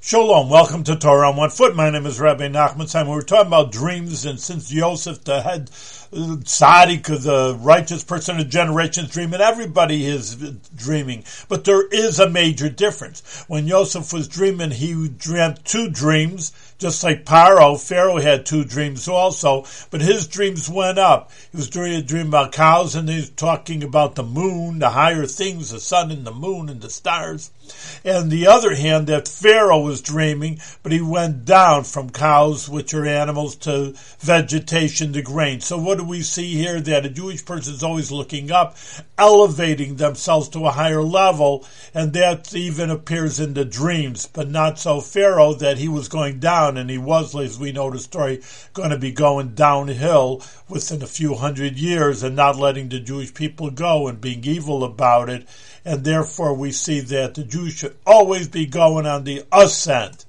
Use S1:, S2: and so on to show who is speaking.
S1: Shalom, welcome to Torah on One Foot. My name is Rabbi Nachman Simon. We're talking about dreams, and since Yosef, the head tzaddik, the righteous person of generations, dreaming, everybody is dreaming. But there is a major difference. When Yosef was dreaming, he dreamt two dreams, just like Paro. Pharaoh had two dreams also, but his dreams went up. He was doing a dream about cows, and he's talking about the moon, the higher things, the sun and the moon and the stars. And the other hand, that Pharaoh was dreaming, but he went down from cows, which are animals, to vegetation, to grain. So what do we see here? That a Jewish person is always looking up, elevating themselves to a higher level, and that even appears in the dreams, but not so Pharaoh that he was going down, and he was, as we know the story, going to be going downhill within a few hundred years and not letting the Jewish people go and being evil about it. And therefore we see that the Jews should always be going on the ascent.